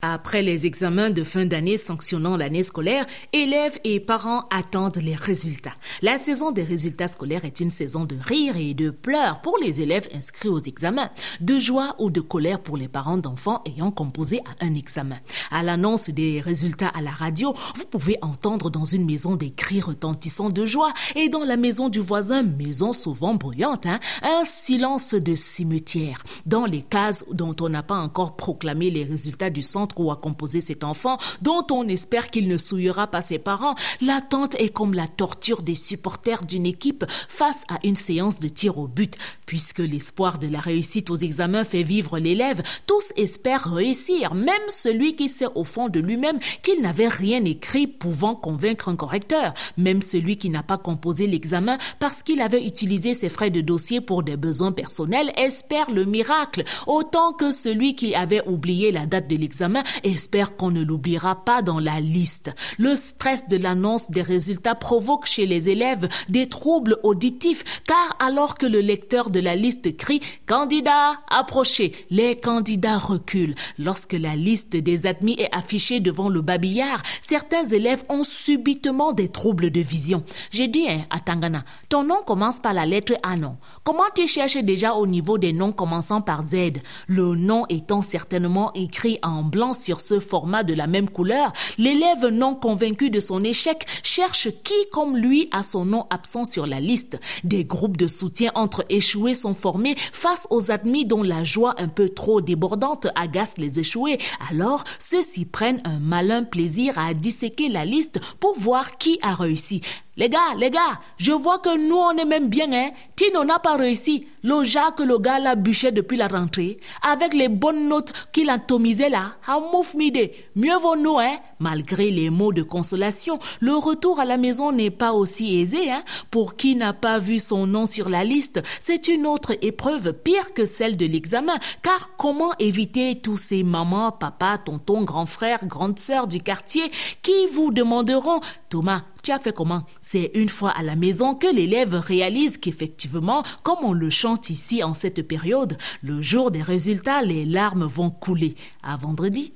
Après les examens de fin d'année sanctionnant l'année scolaire, élèves et parents attendent les résultats. La saison des résultats scolaires est une saison de rire et de pleurs pour les élèves inscrits aux examens, de joie ou de colère pour les parents d'enfants ayant composé à un examen. À l'annonce des résultats à la radio, vous pouvez entendre dans une maison des cris retentissants de joie et dans la maison du voisin, maison souvent bruyante, hein, un silence de cimetière. Dans les cases dont on n'a pas encore proclamé les résultats du centre ou à composer cet enfant, dont on espère qu'il ne souillera pas ses parents. L'attente est comme la torture des supporters d'une équipe face à une séance de tir au but. Puisque l'espoir de la réussite aux examens fait vivre l'élève, tous espèrent réussir, même celui qui sait au fond de lui-même qu'il n'avait rien écrit pouvant convaincre un correcteur, même celui qui n'a pas composé l'examen parce qu'il avait utilisé ses frais de dossier pour des besoins personnels espère le miracle, autant que celui qui avait oublié la date de l'examen espère qu'on ne l'oubliera pas dans la liste. Le stress de l'annonce des résultats provoque chez les élèves des troubles auditifs car alors que le lecteur de la liste crie candidat approchez, les candidats reculent. Lorsque la liste des admis est affichée devant le babillard, certains élèves ont subitement des troubles de vision. J'ai dit hein, à Tangana, ton nom commence par la lettre A non. Comment tu cherches déjà au niveau des noms commençant par Z? Le nom étant certainement écrit en blanc sur ce format de la même couleur, l'élève non convaincu de son échec cherche qui comme lui a son nom absent sur la liste. Des groupes de soutien entre échoués sont formés face aux admis dont la joie un peu trop débordante agace les échoués. Alors, ceux-ci prennent un malin plaisir à disséquer la liste pour voir qui a réussi. Les gars, les gars, je vois que nous, on est même bien, hein. Tino n'a pas réussi. Le que le gars l'a bûché depuis la rentrée, avec les bonnes notes qu'il atomisait là, a mouf mide. Mieux vaut nous, hein. Malgré les mots de consolation, le retour à la maison n'est pas aussi aisé, hein. Pour qui n'a pas vu son nom sur la liste, c'est une autre épreuve pire que celle de l'examen. Car comment éviter tous ces mamans, papa, tonton, grand frère, grande sœur du quartier qui vous demanderont, Thomas, tu as fait comment? C'est une fois à la maison que l'élève réalise qu'effectivement, comme on le chante ici en cette période, le jour des résultats, les larmes vont couler. À vendredi.